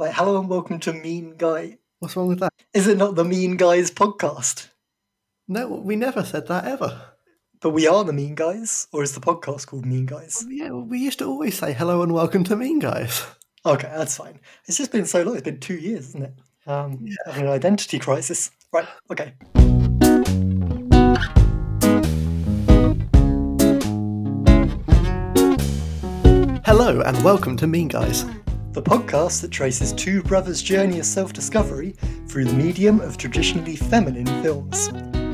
Like, hello and welcome to Mean Guy. What's wrong with that? Is it not the Mean Guys podcast? No, we never said that ever. But we are the Mean Guys, or is the podcast called Mean Guys? Yeah, we used to always say hello and welcome to Mean Guys. Okay, that's fine. It's just been so long. It's been two years, isn't it? Um, Having an identity crisis. Right. Okay. Hello and welcome to Mean Guys. The podcast that traces two brothers' journey of self-discovery through the medium of traditionally feminine films.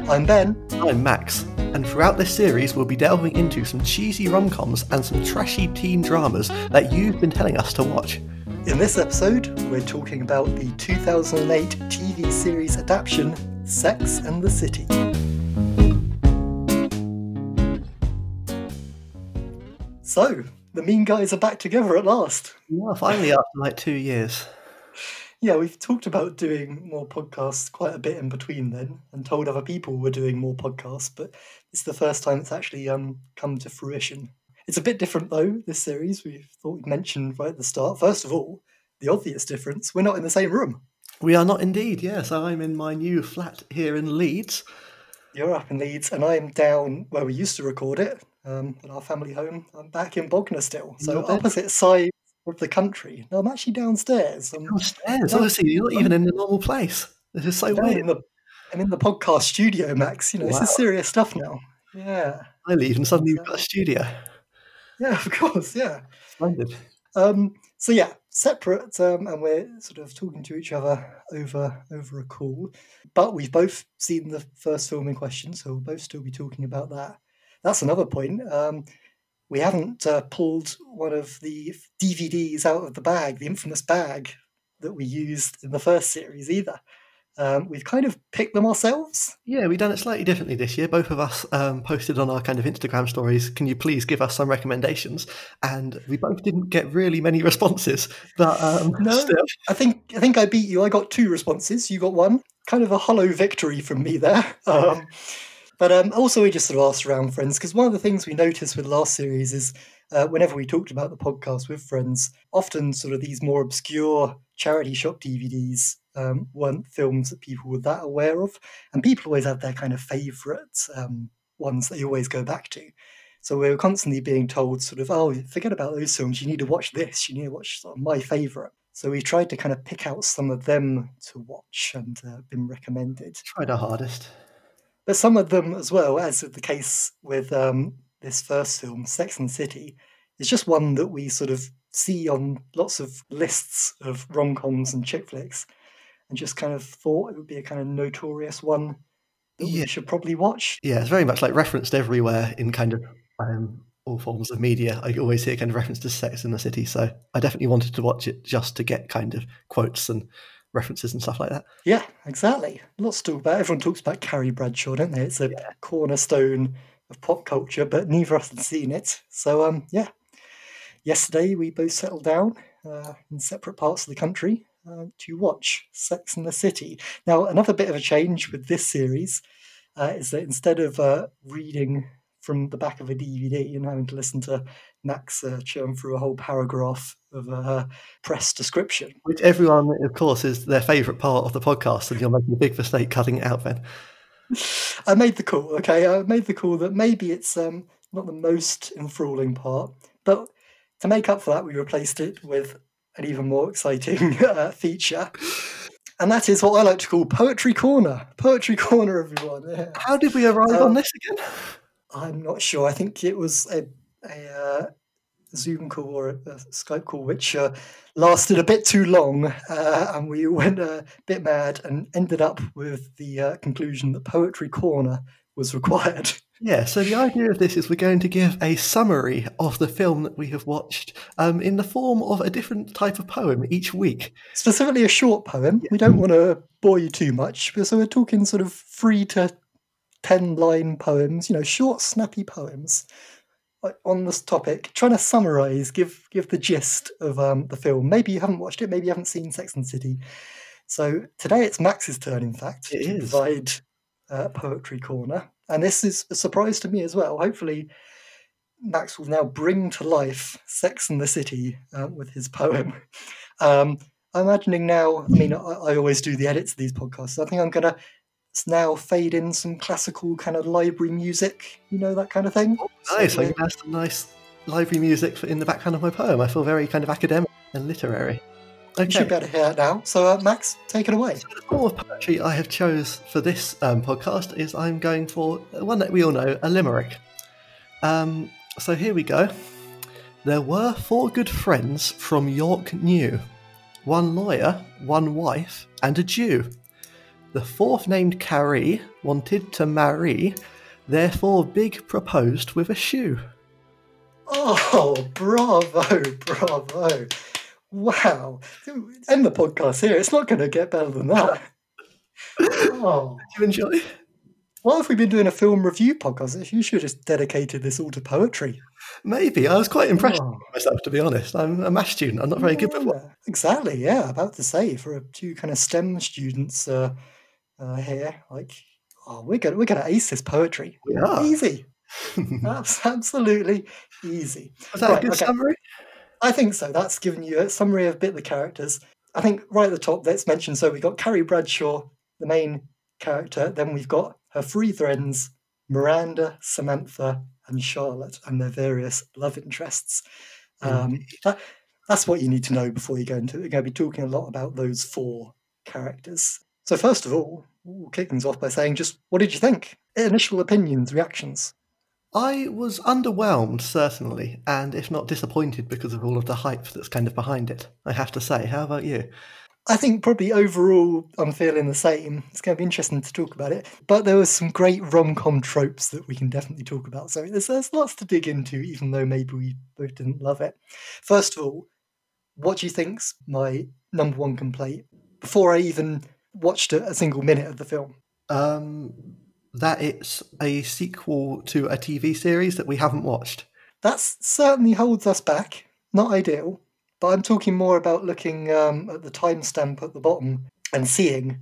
I'm Ben. I'm Max, and throughout this series we'll be delving into some cheesy rom-coms and some trashy teen dramas that you've been telling us to watch. In this episode, we're talking about the 2008 TV series adaptation Sex and the City. So, the Mean Guys are back together at last. Yeah, finally after like two years. Yeah, we've talked about doing more podcasts quite a bit in between then, and told other people we're doing more podcasts, but it's the first time it's actually um, come to fruition. It's a bit different though, this series. We thought we'd mention right at the start. First of all, the obvious difference we're not in the same room. We are not indeed, yes. I'm in my new flat here in Leeds. You're up in Leeds, and I'm down where we used to record it, um, at our family home. I'm back in Bognor still, so opposite side of the country. No, I'm actually downstairs. I'm Downstairs, honestly, you're not even in the normal place. This is so down weird. in the I'm in the podcast studio, Max. You know, this is serious stuff now. Yeah, I leave and suddenly you've got a studio. yeah, of course, yeah. Splendid. Um, so yeah, separate, um, and we're sort of talking to each other over over a call. But we've both seen the first film in question, so we'll both still be talking about that. That's another point. Um, we haven't uh, pulled one of the DVDs out of the bag, the infamous bag that we used in the first series either. Um, we've kind of picked them ourselves. Yeah, we've done it slightly differently this year. Both of us um, posted on our kind of Instagram stories. Can you please give us some recommendations? And we both didn't get really many responses, but um, No. still, I think I think I beat you. I got two responses. You got one. Kind of a hollow victory from me there. But um, also, we just sort of asked around friends because one of the things we noticed with last series is uh, whenever we talked about the podcast with friends, often sort of these more obscure charity shop DVDs um, weren't films that people were that aware of, and people always have their kind of favourite um, ones they always go back to. So we were constantly being told, sort of, oh, forget about those films. You need to watch this. You need to watch sort of my favourite. So we tried to kind of pick out some of them to watch and uh, been recommended. tried our hardest. But some of them as well, as is the case with um, this first film, Sex and City, is just one that we sort of see on lots of lists of rom-coms and chick flicks, and just kind of thought it would be a kind of notorious one that Yeah. we should probably watch. Yeah, it's very much like referenced everywhere in kind of um, all forms of media. I always hear kind of reference to Sex in the City, so I definitely wanted to watch it just to get kind of quotes and references and stuff like that. Yeah, exactly. Lots to talk about. Everyone talks about Carrie Bradshaw, don't they? It's a cornerstone of pop culture, but neither of us had seen it. So, um, yeah. Yesterday, we both settled down uh, in separate parts of the country uh, to watch Sex and the City. Now, another bit of a change with this series uh, is that instead of uh, reading from the back of a DVD and having to listen to Max uh, churn through a whole paragraph of a press description, Which everyone, of course, is their favourite part of the podcast, and you're making a big mistake cutting it out then. I made the call, okay? I made the call that maybe it's um, not the most enthralling part, but to make up for that, we replaced it with an even more exciting uh, feature. And that is what I like to call Poetry Corner. Poetry Corner, everyone. Yeah. How did we arrive Um, on this again? I'm not sure. I think it was a, a uh, Zoom call or a, a Skype call, which uh, lasted a bit too long, uh, and we went a bit mad and ended up with the uh, conclusion that Poetry Corner was required. Yeah, so the idea of this is we're going to give a summary of the film that we have watched um, in the form of a different type of poem each week. Specifically, a short poem. We don't want to bore you too much, so we're talking sort of three to ten line poems. You know, short, snappy poems on this topic, trying to summarize, give give the gist of um, the film. Maybe you haven't watched it. Maybe you haven't seen Sex and City. So today it's Max's turn, in fact, It to is. provide uh, poetry corner, and this is a surprise to me as well. Hopefully. Max will now bring to life Sex and the City uh, with his poem. Um, I'm imagining now. I mean, I, I always do the edits of these podcasts. I think I'm gonna now fade in some classical kind of library music. You know that kind of thing. Oh, nice. So, I can have some nice library music in the background of my poem. I feel very kind of academic and literary. Okay. You should be able to hear it now. So, uh, Max, take it away. So the form of poetry I have chose for this um, podcast is I'm going for one that we all know, a limerick. Um, so here we go. There were four good friends from York New, one lawyer, one wife, and a Jew. The fourth named Carrie wanted to marry, therefore Big proposed with a shoe. Oh, bravo, bravo. Wow. End the podcast here. It's not going to get better than that. Oh. Did you enjoy? Why have we been doing a film review podcast? You should have just dedicated this all to poetry. Maybe. I was quite impressed oh. myself, to be honest. I'm a math student. I'm not very good at it. Exactly, yeah. About to say, for a two kind of STEM students uh, uh, here, like, oh, we're gonna we're gonna ace this poetry. We are. Easy. That's absolutely easy. Was that right, a good okay. summary? I think so. That's given you a summary of a bit of the characters. I think right at the top, let's mention so we've got Carrie Bradshaw, the main character. Then we've got her three friends, Miranda, Samantha, and Charlotte, and their various love interests. Um, that, that's what you need to know before you go into. We're going to be talking a lot about those four characters. So first of all, we'll kick things off by saying just what did you think? Initial opinions, reactions. I was underwhelmed, certainly, and if not disappointed because of all of the hype that's kind of behind it, I have to say. How about you? I think probably overall I'm feeling the same. It's going to be interesting to talk about it. But there was some great rom com tropes that we can definitely talk about. So there's, there's lots to dig into, even though maybe we both didn't love it. First of all, what do you think's my number one complaint before I even watched a, single minute of the film? Um, that it's a sequel to a TV series that we haven't watched. That certainly holds us back. Not ideal, but I'm talking more about looking um, at the timestamp at the bottom and seeing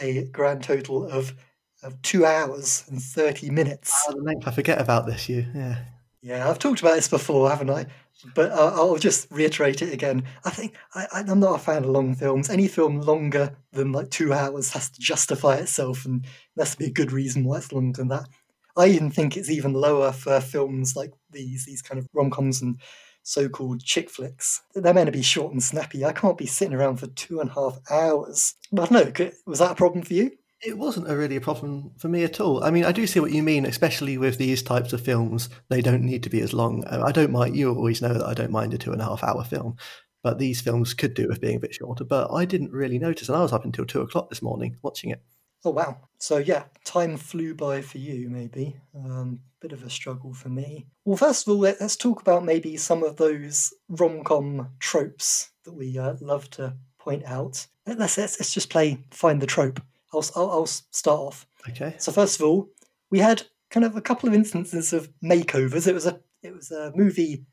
a grand total of, of two hours and 30 minutes. Oh. I forget about this, you. Yeah. Yeah, I've talked about this before, haven't I? But I'll just reiterate it again. I think I, I'm not a fan of long films. Any film longer than like two hours has to justify itself, and there has to be a good reason why it's longer than that. I even think it's even lower for films like these, these kind of rom coms and so-called chick flicks. They're meant to be short and snappy. I can't be sitting around for two and a half hours. But no, was that a problem for you? It wasn't a really a problem for me at all. I mean, I do see what you mean, especially with these types of films. They don't need to be as long. I don't mind. You always know that I don't mind a two and a half hour film, but these films could do with being a bit shorter. But I didn't really notice, and I was up until two o'clock this morning watching it. Oh wow! So yeah, time flew by for you. Maybe um, bit of a struggle for me. Well, first of all, let's talk about maybe some of those rom com tropes that we uh, love to point out. Let's, let's let's just play find the trope. I'll, I'll, I'll start off. Okay. So first of all, we had kind of a couple of instances of makeovers. It was a it was a movie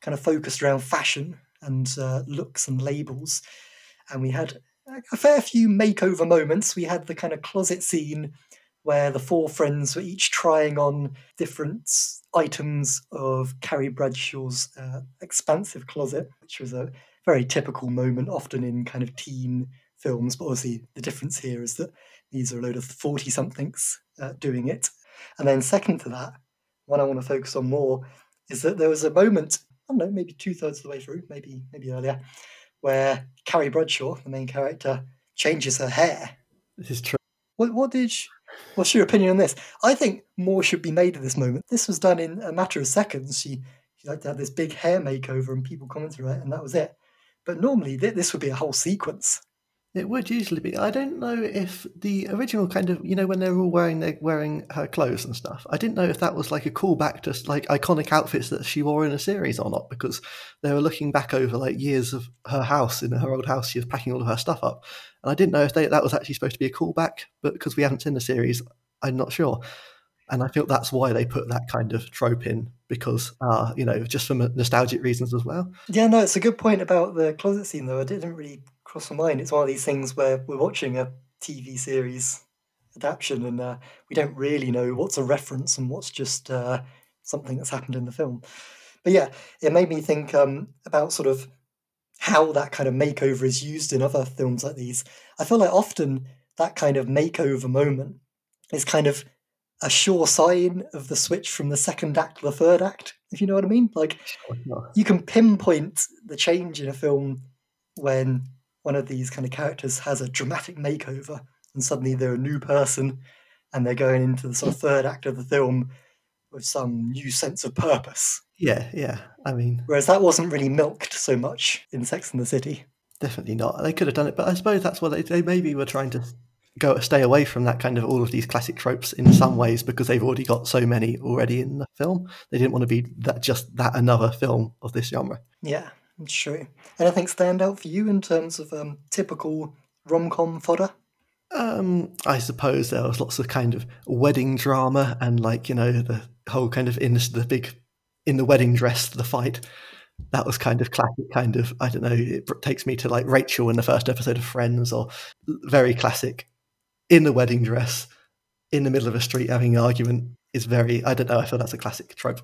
kind of focused around fashion and uh, looks and labels, and we had a fair few makeover moments. We had the kind of closet scene where the four friends were each trying on different items of Carrie Bradshaw's uh, expansive closet, which was a very typical moment, often in kind of teen films, but obviously the difference here is that these are a load of 40 somethings uh, doing it. And then, second to that, what I want to focus on more is that there was a moment, I don't know, maybe two thirds of the way through, maybe maybe earlier, where Carrie Bradshaw, the main character, changes her hair. This is true. What, what did you, what's your opinion on this? I think more should be made of this moment. This was done in a matter of seconds. She she liked to have this big hair makeover and people commented on it, and that was it. But normally, th- this would be a whole sequence. It would usually be. I don't know if the original kind of, you know, when they're all wearing they're wearing her clothes and stuff. I didn't know if that was like a callback to like iconic outfits that she wore in a series or not, because they were looking back over like years of her house in her old house. She was packing all of her stuff up, and I didn't know if they, that was actually supposed to be a callback, but because we haven't seen the series, I'm not sure. And I feel that's why they put that kind of trope in because, uh, you know, just for nostalgic reasons as well. Yeah, no, it's a good point about the closet scene, though. I didn't really cross my mind. It's one of these things where we're watching a TV series adaptation and uh, we don't really know what's a reference and what's just uh, something that's happened in the film. But yeah, it made me think um, about sort of how that kind of makeover is used in other films like these. I feel like often that kind of makeover moment is kind of a sure sign of the switch from the second act to the third act, if you know what I mean. Like you can pinpoint the change in a film when one of these kind of characters has a dramatic makeover and suddenly they're a new person and they're going into the sort of third act of the film with some new sense of purpose. Yeah, yeah. I mean, Whereas that wasn't really milked so much in Sex and the City. definitely not. They could have done it, but I suppose that's what they, they maybe were trying to go stay away from that kind of all of these classic tropes in some ways because they've already got so many already in the film. They didn't want to be that just that another film of this genre. Yeah, true. Anything stand out for you in terms of um, typical rom com fodder? Um, I suppose there was lots of kind of wedding drama and like you know the whole kind of in the big in the wedding dress the fight. That was kind of classic, kind of I don't know. It takes me to like Rachel in the first episode of Friends, or very classic in the wedding dress in the middle of a street having an argument is very. I don't know. I feel that's a classic trope.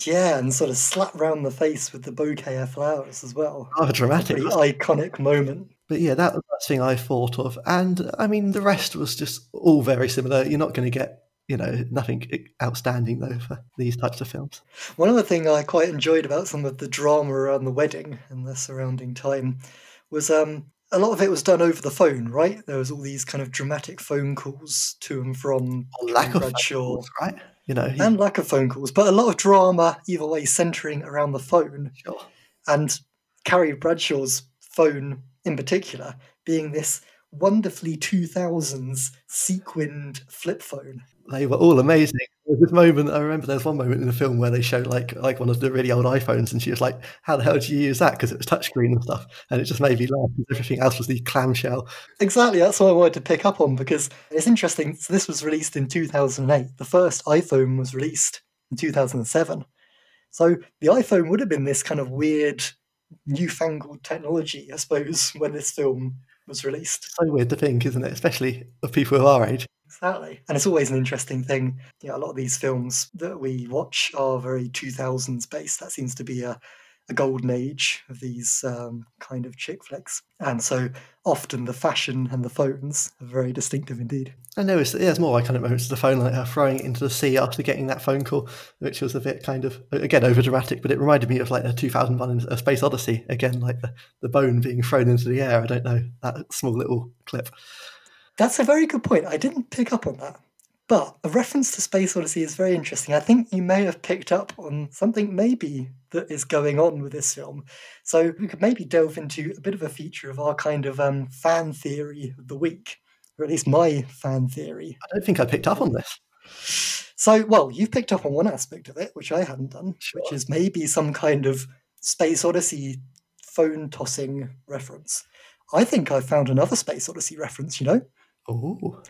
Yeah, and sort of slap round the face with the bouquet of flowers as well. Oh, dramatic. Pretty iconic moment. But yeah, that was the thing I thought of. And I mean, the rest was just all very similar. You're not going to get, you know, nothing outstanding though for these types of films. One other thing I quite enjoyed about some of the drama around the wedding and the surrounding time was um, a lot of it was done over the phone, right? There was all these kind of dramatic phone calls to and from lack of Bradshaw. calls, right? You know, he, and lack of phone calls, but a lot of drama either way centering around the phone. Sure. And Carrie Bradshaw's phone in particular being this wonderfully 2000s sequined flip phone. they were all amazing. There was this moment, I remember there's one moment in the film where they show like like one of the really old iPhones, and she was like, "How the hell did you use that?" Because it was touchscreen and stuff, and it just made me laugh because everything else was the clamshell. Exactly, that's what I wanted to pick up on because it's interesting. So this was released in 2008. The first iPhone was released in 2007. So the iPhone would have been this kind of weird, newfangled technology, I suppose, when this film was released. So weird to think, isn't it? Especially of people of our age. Exactly. And it's always an interesting thing. You know, a lot of these films that we watch are very 2000s based. That seems to be a, a golden age of these um, kind of chick flicks. And so often the fashion and the phones are very distinctive indeed. I know it's, yeah, there's more iconic moments of the phone, like her throwing it into the sea after getting that phone call, which was a bit kind of, again, over dramatic, but it reminded me of like the 2001 A Space Odyssey. Again, like the, the bone being thrown into the air. I don't know, that small little clip. That's a very good point. I didn't pick up on that. But a reference to Space Odyssey is very interesting. I think you may have picked up on something maybe that is going on with this film. So we could maybe delve into a bit of a feature of our kind of um, fan theory of the week, or at least my fan theory. I don't think I picked up on this. So, well, you've picked up on one aspect of it, which I hadn't done, Sure. which is maybe some kind of Space Odyssey phone tossing reference. I think I found another Space Odyssey reference, you know? Oh,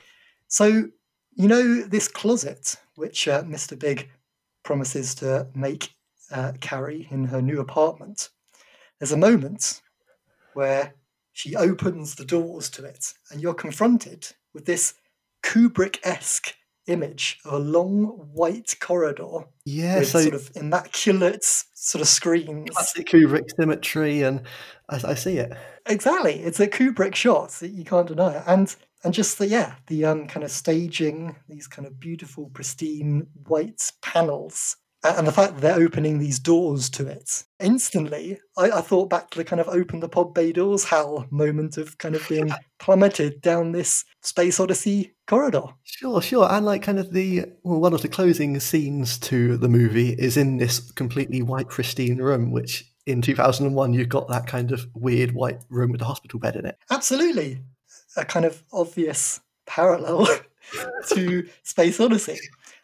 So, you know, this closet, which uh, Mr. Big promises to make uh, Carrie in her new apartment, there's a moment where she opens the doors to it, and you're confronted with this Kubrick esque image of a long white corridor yeah. with So sort of immaculate sort of screens. classic Kubrick symmetry, and I, I see it. Exactly, it's a Kubrick shot. You can't deny it, and and just the yeah, the um kind of staging these kind of beautiful, pristine white panels, and the fact that they're opening these doors to it instantly. I, I thought back to the kind of open the pod bay doors HAL moment of kind of being plummeted down this space odyssey corridor. Sure, sure. And like kind of the well, one of the closing scenes to the movie is in this completely white, pristine room, which in 2001 you've got that kind of weird white room with a hospital bed in it. Absolutely, a kind of obvious parallel to Space Odyssey.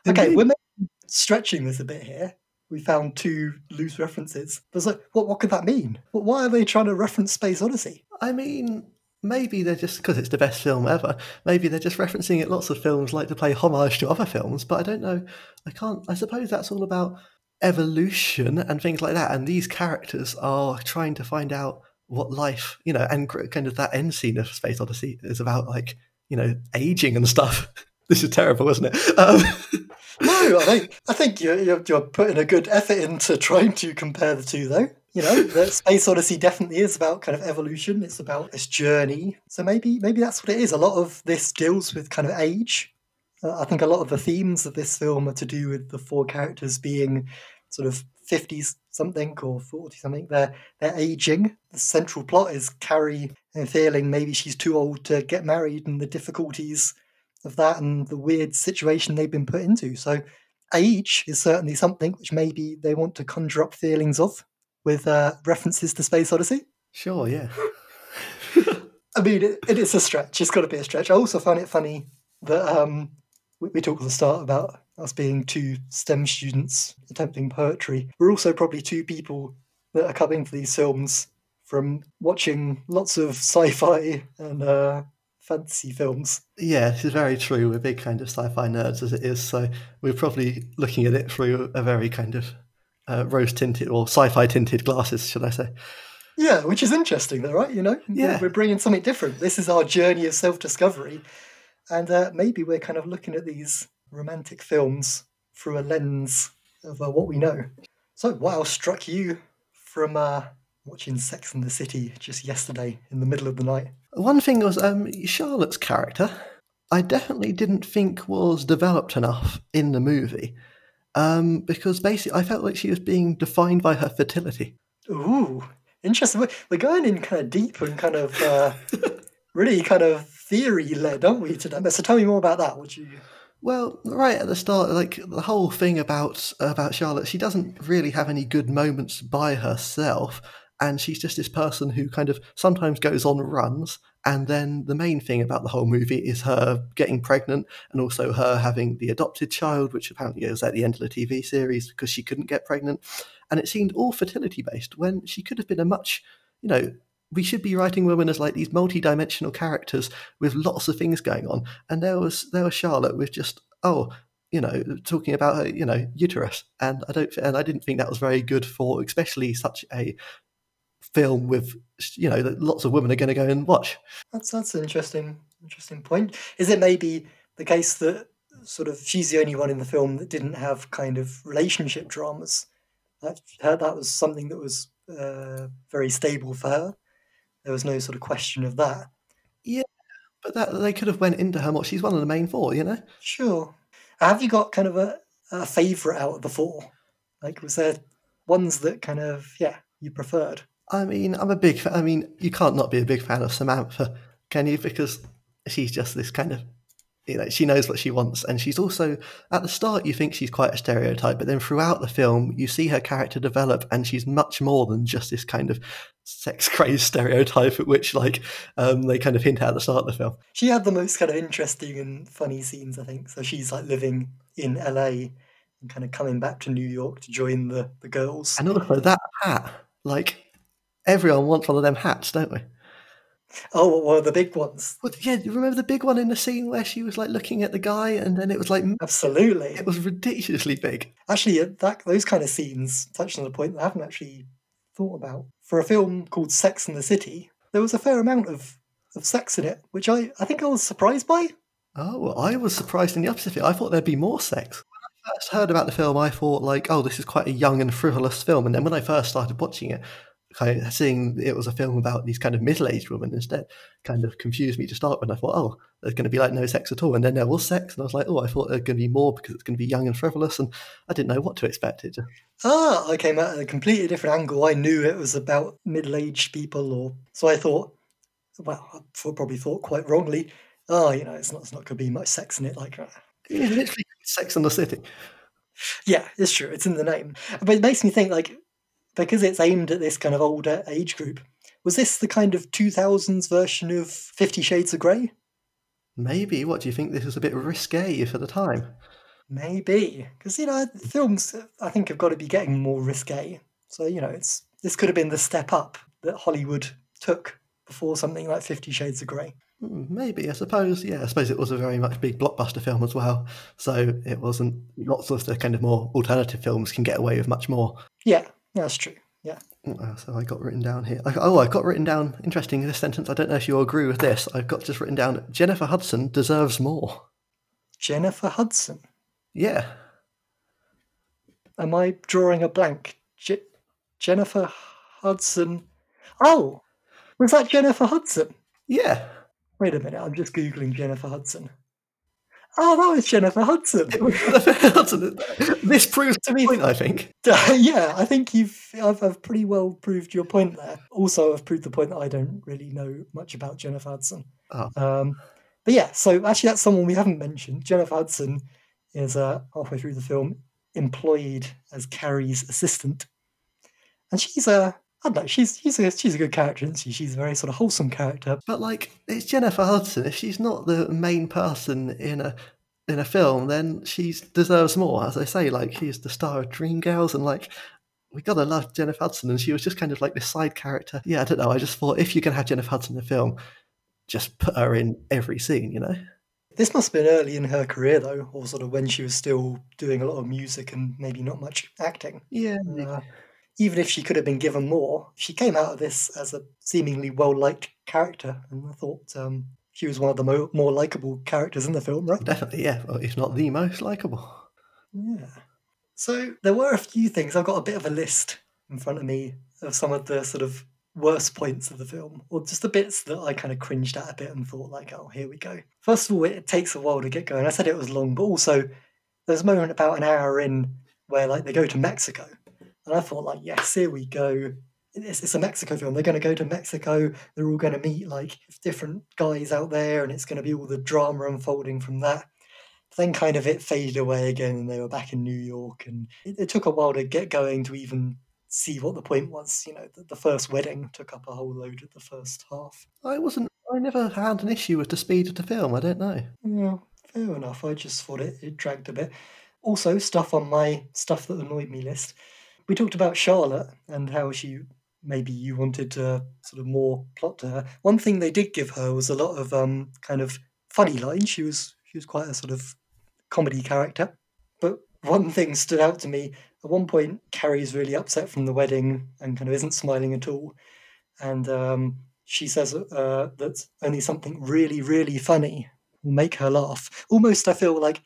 Okay, Indeed. we're stretching this a bit here. We found two loose references. But it's like, what, what could that mean? Wh- Why are they trying to reference Space Odyssey? I mean, maybe they're just because it's the best film ever. Maybe they're just referencing it. Lots of films like to play homage to other films, but I don't know. I can't. I suppose that's all about evolution and things like that. And these characters are trying to find out what life, you know, and kind of that end scene of Space Odyssey is about, like you know, aging and stuff. This is terrible, isn't it? Um, No, I think I think you're, you're putting a good effort into trying to compare the two, though. you know, the Space Odyssey definitely is about kind of evolution. It's about this journey. So maybe maybe that's what it is. A lot of this deals with kind of age. Uh, I think a lot of the themes of this film are to do with the four characters being sort of 50s something or 40 something. They're they're aging. The central plot is Carrie and feeling maybe she's too old to get married and the difficulties of that and the weird situation they've been put into. So age is certainly something which maybe they want to conjure up feelings of with uh, references to Space Odyssey. Sure, yeah. I mean, it, it is a stretch. It's got to be a stretch. I also find it funny that um, we, we talked at the start about us being two STEM students attempting poetry. We're also probably two people that are coming for these films from watching lots of sci-fi and uh, fantasy films. Yeah, this is very true. We're big kind of sci-fi nerds as it is, so we're probably looking at it through a very kind of uh, rose tinted or sci-fi tinted glasses, should I say? Yeah, which is interesting, though, right? You know, yeah, we're bringing something different. This is our journey of self-discovery, and uh, maybe we're kind of looking at these romantic films through a lens of uh, what we know. So, what else struck you from uh, watching Sex and the City just yesterday in the middle of the night? One thing was um, Charlotte's character. I definitely didn't think was developed enough in the movie um, because basically I felt like she was being defined by her fertility. Ooh, interesting. We're going in kind of deep and kind of uh, really kind of theory led, aren't we, today? So tell me more about that. Would you? Well, right at the start, like the whole thing about about Charlotte, she doesn't really have any good moments by herself, and she's just this person who kind of sometimes goes on runs and then the main thing about the whole movie is her getting pregnant and also her having the adopted child which apparently was at the end of the tv series because she couldn't get pregnant. And it seemed all fertility based when she could have been a much you know we should be writing women as like these multi-dimensional characters with lots of things going on and there was there was charlotte with just oh you know, talking about her, you know, uterus, and I don't, and I didn't think that was very good for, especially such a film with you know that lots of women are going to go and watch. That's that's an interesting interesting point. Is it maybe the case that sort of she's the only one in the film that didn't have kind of relationship dramas? That that was something that was uh, very stable for her. There was no sort of question of that. Yeah, but that they could have went into her more. She's one of the main four, you know. Sure. Have you got kind of a, a favorite out of the four? Like, was there ones that kind of yeah you preferred? I mean, I'm a big fan. I mean, you can't not be a big fan of Samantha, can you? Because she's just this kind of, you know, she knows what she wants. And she's also, at the start, you think she's quite a stereotype, but then throughout the film, you see her character develop and she's much more than just this kind of sex crazed stereotype at which, like, um, they kind of hint at at the start of the film. She had the most kind of interesting and funny scenes, I think. So she's like living in LA and kind of coming back to New York to join the, the girls. And also that hat, like, everyone wants one of them hats, don't we? Oh, one of the big ones. Well, yeah, do you remember the big one in the scene where she was like looking at the guy, and then it was like absolutely, it was ridiculously big. Actually, uh, that those kind of scenes touched on a point that I haven't actually thought about. For a film called Sex and the City, there was a fair amount of of sex in it, which I I think I was surprised by. Oh, well, I was surprised in the opposite. I thought there'd be more sex. When I first heard about the film, I thought like, oh, this is quite a young and frivolous film, and then when I first started watching it, kind of seeing it was a film about these kind of middle-aged women instead kind of confused me to start with. I thought, oh, there's going to be like no sex at all, and then there was sex, and I was like, oh, I thought there's going to be more because it's going to be young and frivolous, and I didn't know what to expect. It. Ah, I came at a completely different angle. I knew it was about middle-aged people, or so I thought. Well, I probably thought quite wrongly. Oh, you know, it's not, it's not going to be much sex in it, like. that. Yeah, literally, Sex in the City. Yeah, it's true. It's in the name, but it makes me think like because it's aimed at this kind of older age group. Was this the kind of 2000s version of Fifty Shades of Grey? Maybe. What do you think? This was a bit risque for the time. Maybe, because you know films I think have got to be getting more risque. So you know, it's this could have been the step up that Hollywood took before something like Fifty Shades of Grey. Hmm, maybe, I suppose. Yeah, I suppose it was a very much big blockbuster film as well. So it wasn't. Lots of the kind of more alternative films can get away with much more. Yeah, that's true. Yeah. So I got written down here. Oh, I've got written down. Interesting. This sentence. I don't know if you agree with this. I've got just written down. Jennifer Hudson deserves more. Jennifer Hudson. Yeah. Am I drawing a blank? Je- Jennifer Hudson. Oh, was that Jennifer Hudson? Yeah. Wait a minute, I'm just googling Jennifer Hudson. Oh, that was Jennifer Hudson. this proves To me, point, I think. yeah, I think you've I've, I've pretty well proved your point there. Also, I've proved the point that I don't really know much about Jennifer Hudson. Oh. Um, but yeah, so actually, that's someone we haven't mentioned. Jennifer Hudson is uh, halfway through the film employed as Carrie's assistant, and she's a I don't know, she's she's a she's a good character, isn't she? She's a very sort of wholesome character. But like, it's Jennifer Hudson. If she's not the main person in a in a film, then she deserves more. As I say, like she's the star of Dreamgirls, and like we gotta love Jennifer Hudson, and she was just kind of like this side character. Yeah, I don't know. I just thought if you can have Jennifer Hudson in a film, just put her in every scene. You know? This must have been early in her career, though, or sort of when she was still doing a lot of music and maybe not much acting. Yeah. Uh, even if she could have been given more, she came out of this as a seemingly well liked character, and I thought um, she was one of the mo- more likable characters in the film, right? Definitely, yeah. Well, if not the most likable. Yeah. So there were a few things. I've got a bit of a list in front of me of some of the sort of worst points of the film, or just the bits that I kind of cringed at a bit and thought, like, oh, here we go. First of all, it takes a while to get going. I said it was long, but also there's a moment about an hour in where like they go to Mexico, and I thought, like, yes, here we go. It's, it's a Mexico film. They're going to go to Mexico. They're all going to meet like different guys out there, and it's going to be all the drama unfolding from that then kind of it faded away again and they were back in New York and it, it took a while to get going to even see what the point was. You know, the, the first wedding took up a whole load of the first half. I wasn't. I never had an issue with the speed of the film. I don't know. Yeah, fair enough. I just thought it, it dragged a bit. Also, stuff on my stuff that annoyed me list. We talked about Charlotte and how she maybe you wanted uh, sort of more plot to her. One thing they did give her was a lot of um, kind of funny lines. She was she was quite a sort of comedy character. But one thing stood out to me. At one point, Carrie's really upset from the wedding and kind of isn't smiling at all. And um, she says uh, that only something really, really funny will make her laugh. Almost, I feel like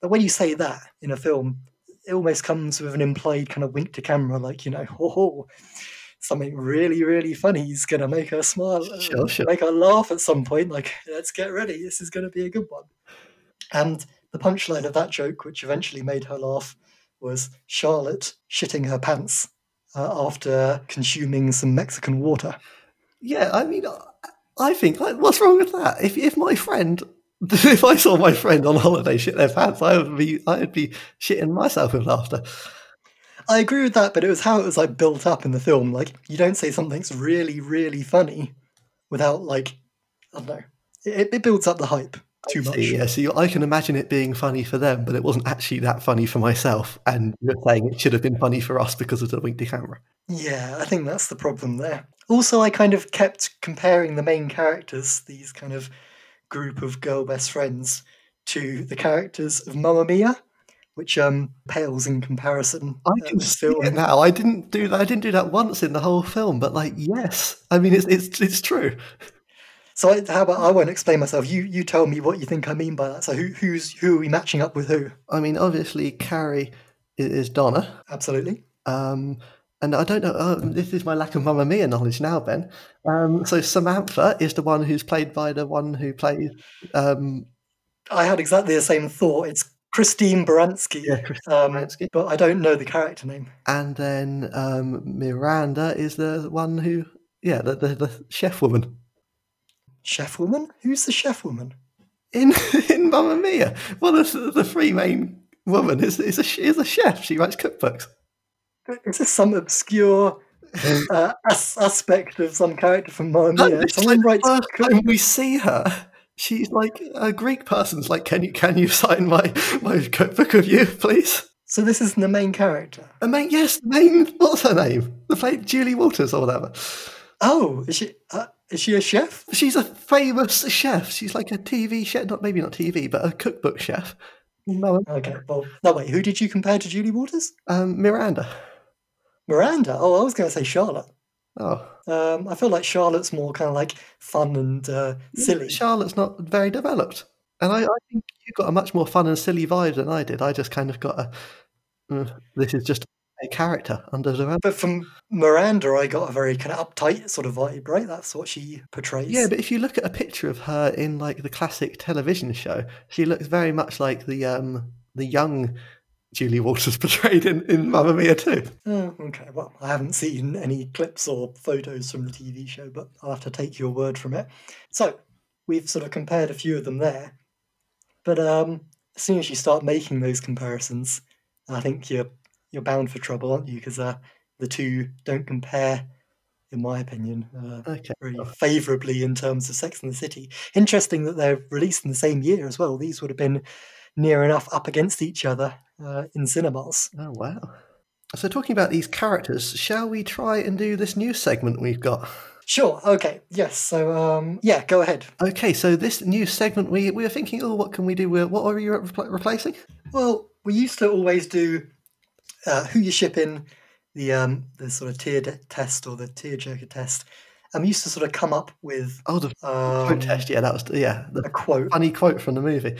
when you say that in a film, it almost comes with an implied kind of wink to camera, like, you know, oh, something really, really funny is going to make her smile, uh, Sure, sure. make her laugh at some point. Like, let's get ready. This is going to be a good one. And the punchline of that joke, which eventually made her laugh, was Charlotte shitting her pants uh, after consuming some Mexican water. Yeah, I mean, I- I think like, what's wrong with that? If if my friend, if I saw my friend on holiday shit their pants, I would be I would be shitting myself with laughter. I agree with that, but it was how it was like built up in the film. Like you don't say something's really, really funny without like I don't know. It, it builds up the hype too much. See, yeah, so I can imagine it being funny for them, but it wasn't actually that funny for myself. And you're saying it should have been funny for us because of the wink to camera. Yeah, I think that's the problem there. Also, I kind of kept comparing the main characters, these kind of group of girl best friends, to the characters of Mamma Mia, which um pales in comparison. I can film. it now. I didn't do that. I didn't do that once in the whole film, but like, yes. I mean, it's it's it's true. So I, how about I won't explain myself. You you tell me what you think I mean by that. So who who's who are we matching up with who? I mean, obviously, Carrie i- is Donna. Absolutely. Um, and I don't know. Uh, this is my lack of Mamma Mia knowledge now, Ben. Um, so Samantha is the one who's played by the one who plays. Um, I had exactly the same thought. It's Christine Baranski. yeah, Christine Um, Baranski. but I don't know the character name. And then um, Miranda is the one who, yeah, the, the, the chef woman Chef woman? Who's the chef woman? in in Mamma Mia. One of the, the three main women is is a is a chef. She writes cookbooks. Is this some obscure uh, as- aspect of some character from Mamma No, Mia? it's Someone like writes. first we see her. She's like a Greek person's like, can you can you sign my my cookbook of you, please? So this isn't the main character. The main, yes, the main. What's her name? The play Julie Walters or whatever. Oh, is she? Uh, is she a chef? She's a famous chef. She's like a TV chef, not maybe not TV, but a cookbook chef. No, Okay. Well, no wait. Who did you compare to Julie Walters? um, Miranda. Miranda. Oh, I was going to say Charlotte. Oh, Um, I feel like Charlotte's more kind of like fun and uh, silly. Charlotte's not very developed, and I, I think you got a much more fun and silly vibe than I did. I just kind of got a. "Mm, this is just a character under the But from Miranda, I got a very kind of uptight sort of vibe, right? That's what she portrays. Yeah, but if you look at a picture of her in like the classic television show, she looks very much like the um the young Julie Walters portrayed in, in Mamma Mia too. Oh, okay. Well, I haven't seen any clips or photos from the TV show, but I'll have to take your word from it. So we've sort of compared a few of them there, but um, as soon as you start making those comparisons, I think you're you're bound for trouble, aren't you? Because uh, the two don't compare, in my opinion, uh, Okay. very favourably in terms of Sex and the City. Interesting that they're released in the same year as well. These would have been near enough up against each other uh, in cinemas. Oh wow. So talking about these characters, shall we try and do this new segment we've got? Sure. Okay. Yes. So, um, yeah. Go ahead. Okay, so this new segment we we were thinking, oh, what can we do? What are you repl- replacing? Well, we used to always do uh, who you ship in the um, the sort of tear de- test or the tier jerker test. And we used to sort of come up with Oh, the um, quote test. Yeah, that was yeah the a quote. funny quote from the movie.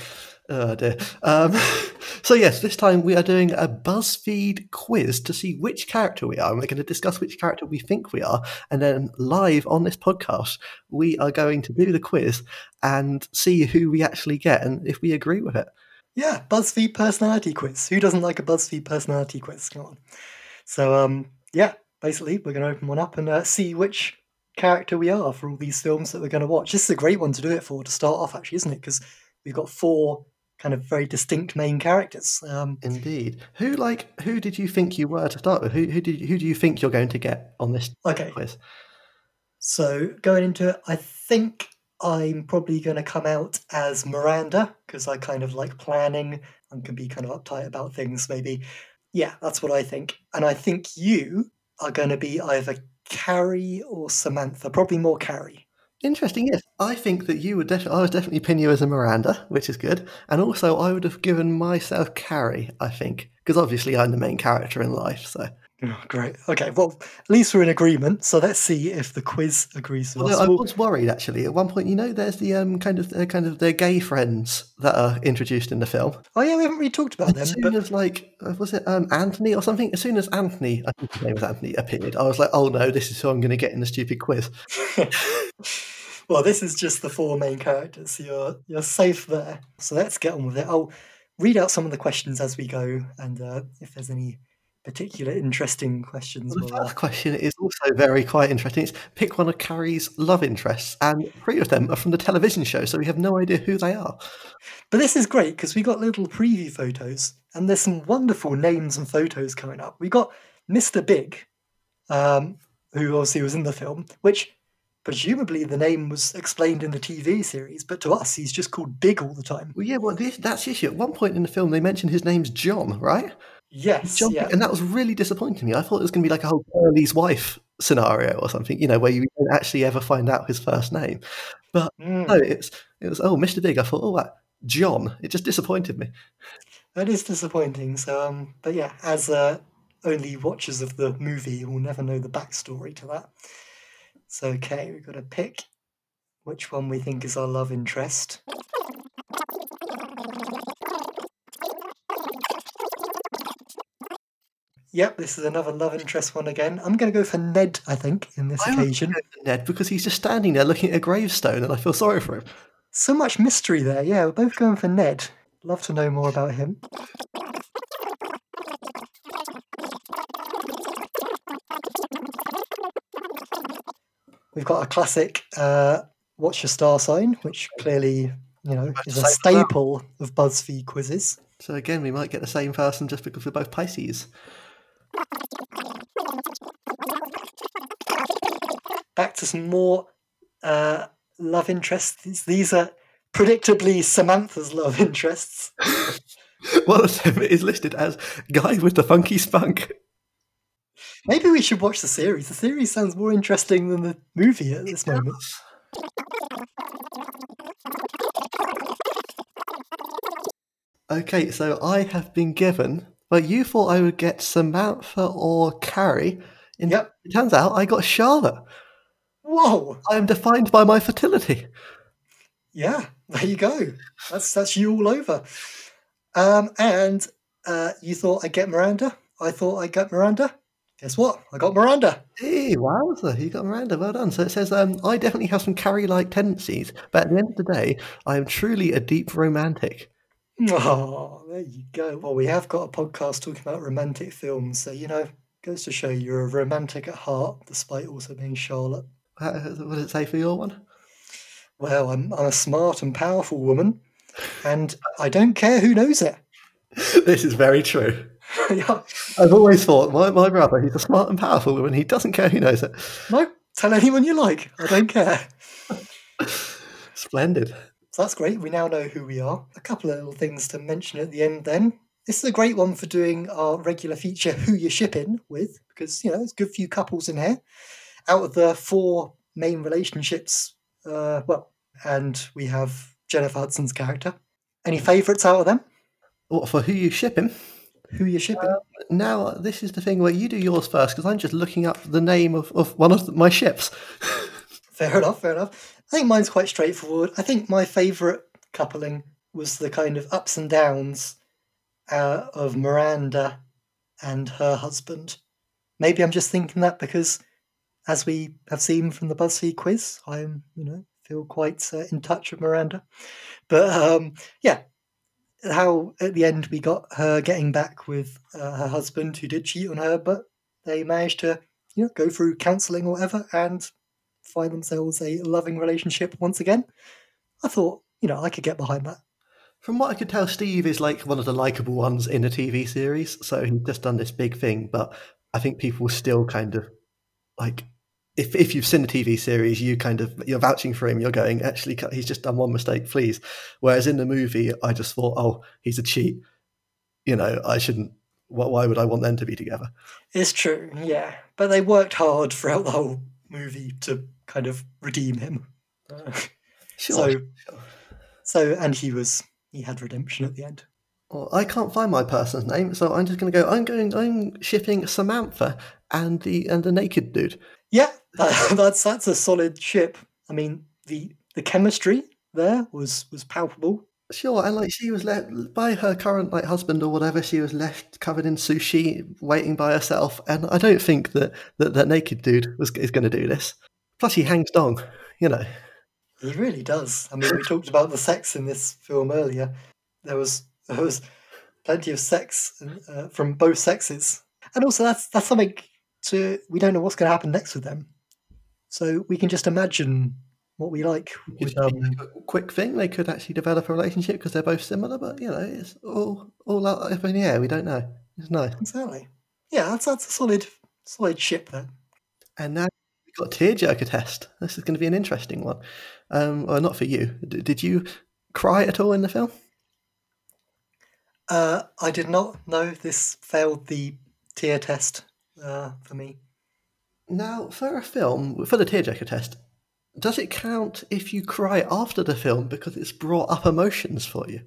Oh dear. Um, so yes, this time we are doing a BuzzFeed quiz to see which character we are, and we're going to discuss which character we think we are, and then live on this podcast we are going to do the quiz and see who we actually get and if we agree with it. Yeah, BuzzFeed personality quiz. Who doesn't like a BuzzFeed personality quiz? Come on. So, um, yeah, basically, we're going to open one up and uh, see which character we are for all these films that we're going to watch. This is a great one to do it for to start off, actually, isn't it? Because we've got four kind of very distinct main characters. Um, Indeed. Who like who did you think you were to start with? Who who did who do you think you're going to get on this okay, quiz? So going into it, I think I'm probably going to come out as Miranda because I kind of like planning and can be kind of uptight about things. Maybe, yeah, that's what I think. And I think you are going to be either Carrie or Samantha. Probably more Carrie. Interesting. Yes, I think that you would definitely. I would definitely pin you as a Miranda, which is good. And also, I would have given myself Carrie. I think because obviously I'm the main character in life. So Oh, great. Okay. Well, at least we're in agreement. So let's see if the quiz agrees with Although us. I was worried actually at one point. You know, there's the um kind of uh, kind of their gay friends that are introduced in the film. oh yeah, we haven't really talked about them. As soon But as like uh, was it um Anthony or something? As soon as Anthony, I think his name was Anthony, appeared, I was like, oh no, this is who I'm going to get in the stupid quiz. well, this is just the four main characters. So you're you're safe there. So let's get on with it. I'll read out some of the questions as we go, and uh, if there's any particular interesting questions, The uh, first question is also very quite interesting. It's pick one of Carrie's love interests, and three of them are from the television show, so we have no idea who they are. But this is great because we got little preview photos, and there's some wonderful names and photos coming up. We got Mr. Big, um, who obviously was in the film, which presumably the name was explained in the TV series, but to us he's just called Big all the time. Well, yeah, well, that's the issue. At one point in the film, they mentioned his name's John, right? Yes, yeah. and that was really disappointing me. I thought it was going to be like a whole Curley's wife scenario or something, you know, where you don't actually ever find out his first name. But Mm, no, it's it was oh, Mr. Big. I thought, oh, that John. It just disappointed me. that is disappointing. So, um, but yeah, as uh, only watchers of the movie will never know the backstory to that. So, okay, we've got to pick which one we think is our love interest. Yep, this is another love interest one again. I'm going to go for Ned, I think, in this I occasion. go for Ned because he's just standing there looking at a gravestone, and I feel sorry for him. So much mystery there. Yeah, we're both going for Ned. Love to know more about him. We've got a classic uh, What's Your Star Sign, which clearly, you know, is a Same for that. staple of BuzzFeed quizzes. So again, we might get the same person just because we're both Pisces. To some more uh, love interests. These- These are predictably Samantha's love interests. One of them is listed as guy with the funky spunk. Maybe we should watch the series. The series sounds more interesting than the movie at this moment. Okay, so I have been given. but you thought I would get Samantha or Carrie. In- Yep. It turns out I got Charlotte. Whoa! I am defined by my fertility. Yeah, there you go. That's that's you all over. Um, and uh, you thought I'd get Miranda. I thought I got Miranda. Guess what? I got Miranda. Hey, wowza, you got Miranda. Well done. So it says, um, I definitely have some Carrie like tendencies, but at the end of the day, I am truly a deep romantic. Oh, there you go. Well, we have got a podcast talking about romantic films, so you know, goes to show you're a romantic at heart, despite also being Charlotte. What does it say for your one? Well, I'm, I'm a smart and powerful woman, and I don't care who knows it. this is very true. yeah. I've always thought my, my brother, he's a smart and powerful woman. He doesn't care who knows it. No, tell anyone you like. I don't care. Splendid. So that's great. We now know who we are. A couple of little things to mention at the end then. This is a great one for doing our regular feature, Who You're Shipping with, because, you know, there's a good few couples in here. Out of the four main relationships, uh, well, and we have Jennifer Hudson's character. Any favourites out of them? What, for who you shipping? Who you're shipping? Now, this is the thing where you do yours first because I'm just looking up the name of, of one of my ships. fair enough, fair enough. I think mine's quite straightforward. I think my favourite coupling was the kind of ups and downs uh, of Miranda and her husband. Maybe I'm just thinking that because, as we have seen from the BuzzFeed quiz, I'm, you know, feel quite uh, in touch with Miranda. But um, yeah, how at the end we got her getting back with uh, her husband who did cheat on her, but they managed to, you know, go through counselling or whatever and find themselves a loving relationship once again. I thought, you know, I could get behind that. From what I could tell, Steve is like one of the likable ones in a TV series. So he's just done this big thing, but I think people still kind of like if if you've seen the TV series, you kind of you're vouching for him. You're going, actually, he's just done one mistake, please. Whereas in the movie, I just thought, oh, he's a cheat. You know, I shouldn't. Why would I want them to be together? It's true, yeah. But they worked hard throughout the whole movie to kind of redeem him. Sure. So- sure. so, and he was he had redemption at the end. Well, I can't find my person's name, so I'm just going to go. I'm going. I'm shipping Samantha and the and the naked dude. Yeah, that, that's that's a solid ship. I mean, the the chemistry there was was palpable. Sure, and like she was left by her current like husband or whatever, she was left covered in sushi, waiting by herself. And I don't think that that, that naked dude was is going to do this. Plus, he hangs dong, you know. He really does. I mean, we talked about the sex in this film earlier. There was there was plenty of sex uh, from both sexes, and also that's that's something to we don't know what's going to happen next with them, so we can just imagine what we like. With, um, Quick thing, they could actually develop a relationship because they're both similar, but you know, it's all all up in the air. We don't know. It's nice. exactly. Yeah, that's that's a solid solid ship there. And now we've got tearjerker test. This is going to be an interesting one. Um, well, not for you. D- did you cry at all in the film? Uh, I did not know this failed the tear test uh, for me. Now, for a film, for the tearjerker test, does it count if you cry after the film because it's brought up emotions for you?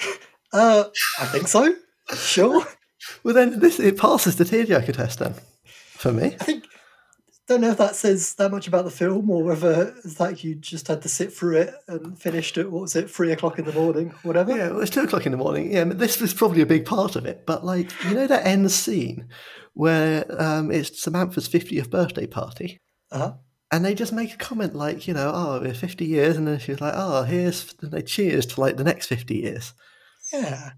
Uh, I think so. Sure. Well, then this it passes the tearjerker test then, for me. I think don't know if that says that much about the film or whether it's like you just had to sit through it and finished at what was it three o'clock in the morning, whatever. Yeah, well, it's two o'clock in the morning. Yeah, but this was probably a big part of it. But like, you know, that end scene where um, it's Samantha's fiftieth birthday party, Uh-huh. and they just make a comment like, you know, oh, we're fifty years, and then she's like, oh, here's, and they cheers to like the next fifty years. Yeah.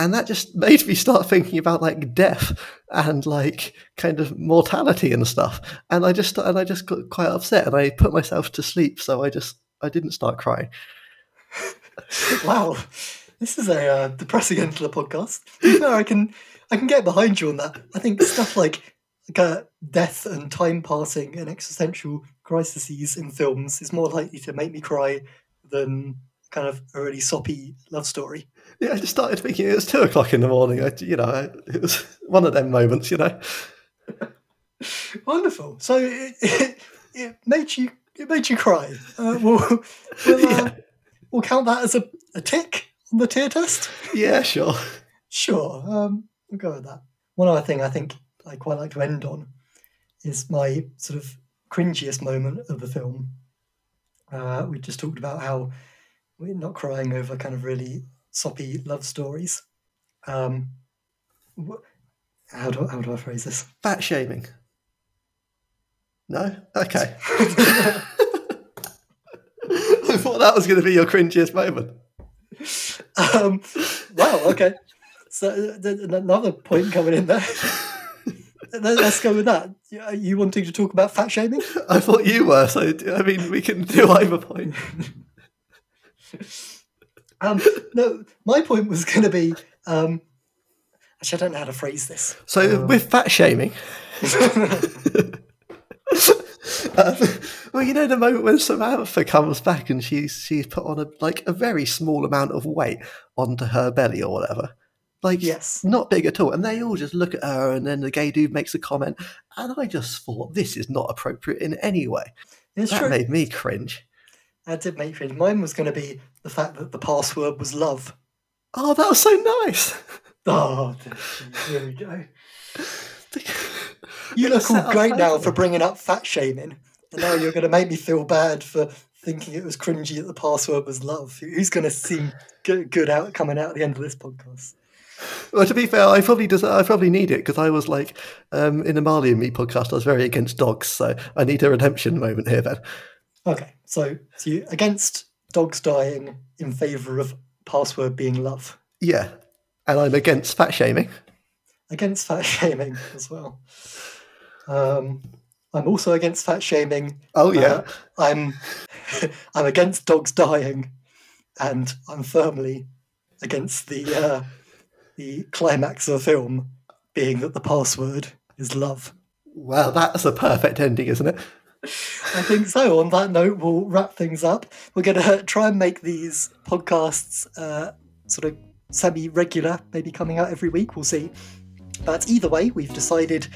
And that just made me start thinking about like death and like kind of mortality and stuff and i just and i just got quite upset and i put myself to sleep so i just i didn't start crying Wow. This is a uh, depressing end to the podcast. No, I can I can get behind you on that. I think stuff like like uh, death and time passing and existential crises in films is more likely to make me cry than kind of a really soppy love story. yeah i just started thinking it was two o'clock in the morning I, you know I, it was one of them moments you know Wonderful. So it, it, it made you it made you cry. Uh, we'll, we'll, uh, Yeah. we'll count that as a, a tick on the tear test. yeah sure Sure, um, we'll go with that. One other thing I think I quite like to end on is my sort of cringiest moment of the film. Uh, we just talked about how we're not crying over kind of really soppy love stories. Um, wh- How do, how do I phrase this? Fat shaming. No? Okay. I thought that was going to be your cringiest moment. Um, wow, okay. So th- th- another point coming in there. Let- Let's go with that. Are you wanting to talk about fat shaming? I thought you were, so I mean, we can do either point. Um, no, my point was going to be. Um, actually, I don't know how to phrase this. So with fat shaming, um, well, you know the moment when Samantha comes back and she's she's put on a like a very small amount of weight onto her belly or whatever, like Yes. not big at all, and they all just look at her, and then the gay dude makes a comment, and I just thought this is not appropriate in any way. It's that true. made me cringe. That did make me. Mine was going to be the fact that the password was love. Oh, that was so nice. Oh, here we go. You look all great now for bringing up fat shaming, and now you're going to make me feel bad for thinking it was cringy that the password was love. Who's going to seem good, good out coming out at the end of this podcast? Well, to be fair, I probably des- I probably need it because I was like um, in the Marley and Me podcast. I was very against dogs, so I need a redemption moment here. Then Okay, so, so you against dogs dying in favour of password being love. yeah, and I'm against fat shaming. Against fat shaming as well. Um, I'm also against fat shaming. Oh yeah, Uh, I'm I'm against dogs dying, and I'm firmly against the uh, the climax of the film being that the password is love. well, that's a perfect ending, isn't it? I think so. On that note, we'll wrap things up. We're going to try and make these podcasts uh, sort of semi regular, maybe coming out every week. We'll see. But either way, we've decided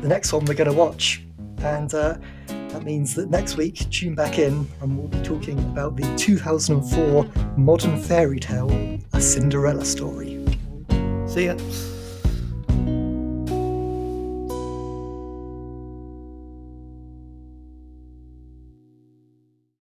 the next one we're going to watch. And uh, that means that next week, tune back in and we'll be talking about the 2004 modern fairy tale, A Cinderella Story. See ya.